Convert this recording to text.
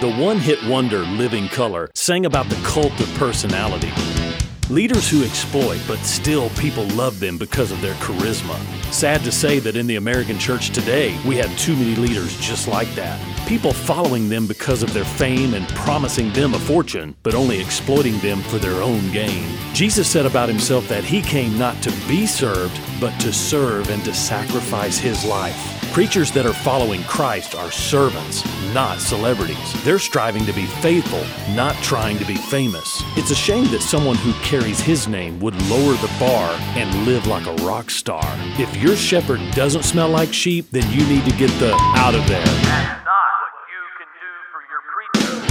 The one hit wonder Living Colour sang about the cult of personality. Leaders who exploit, but still people love them because of their charisma. Sad to say that in the American church today, we have too many leaders just like that. People following them because of their fame and promising them a fortune, but only exploiting them for their own gain. Jesus said about himself that he came not to be served, but to serve and to sacrifice his life. Preachers that are following Christ are servants, not celebrities. They're striving to be faithful, not trying to be famous. It's a shame that someone who carries his name would lower the bar and live like a rock star. If your shepherd doesn't smell like sheep, then you need to get the out of there. That's not what you can do for your preacher.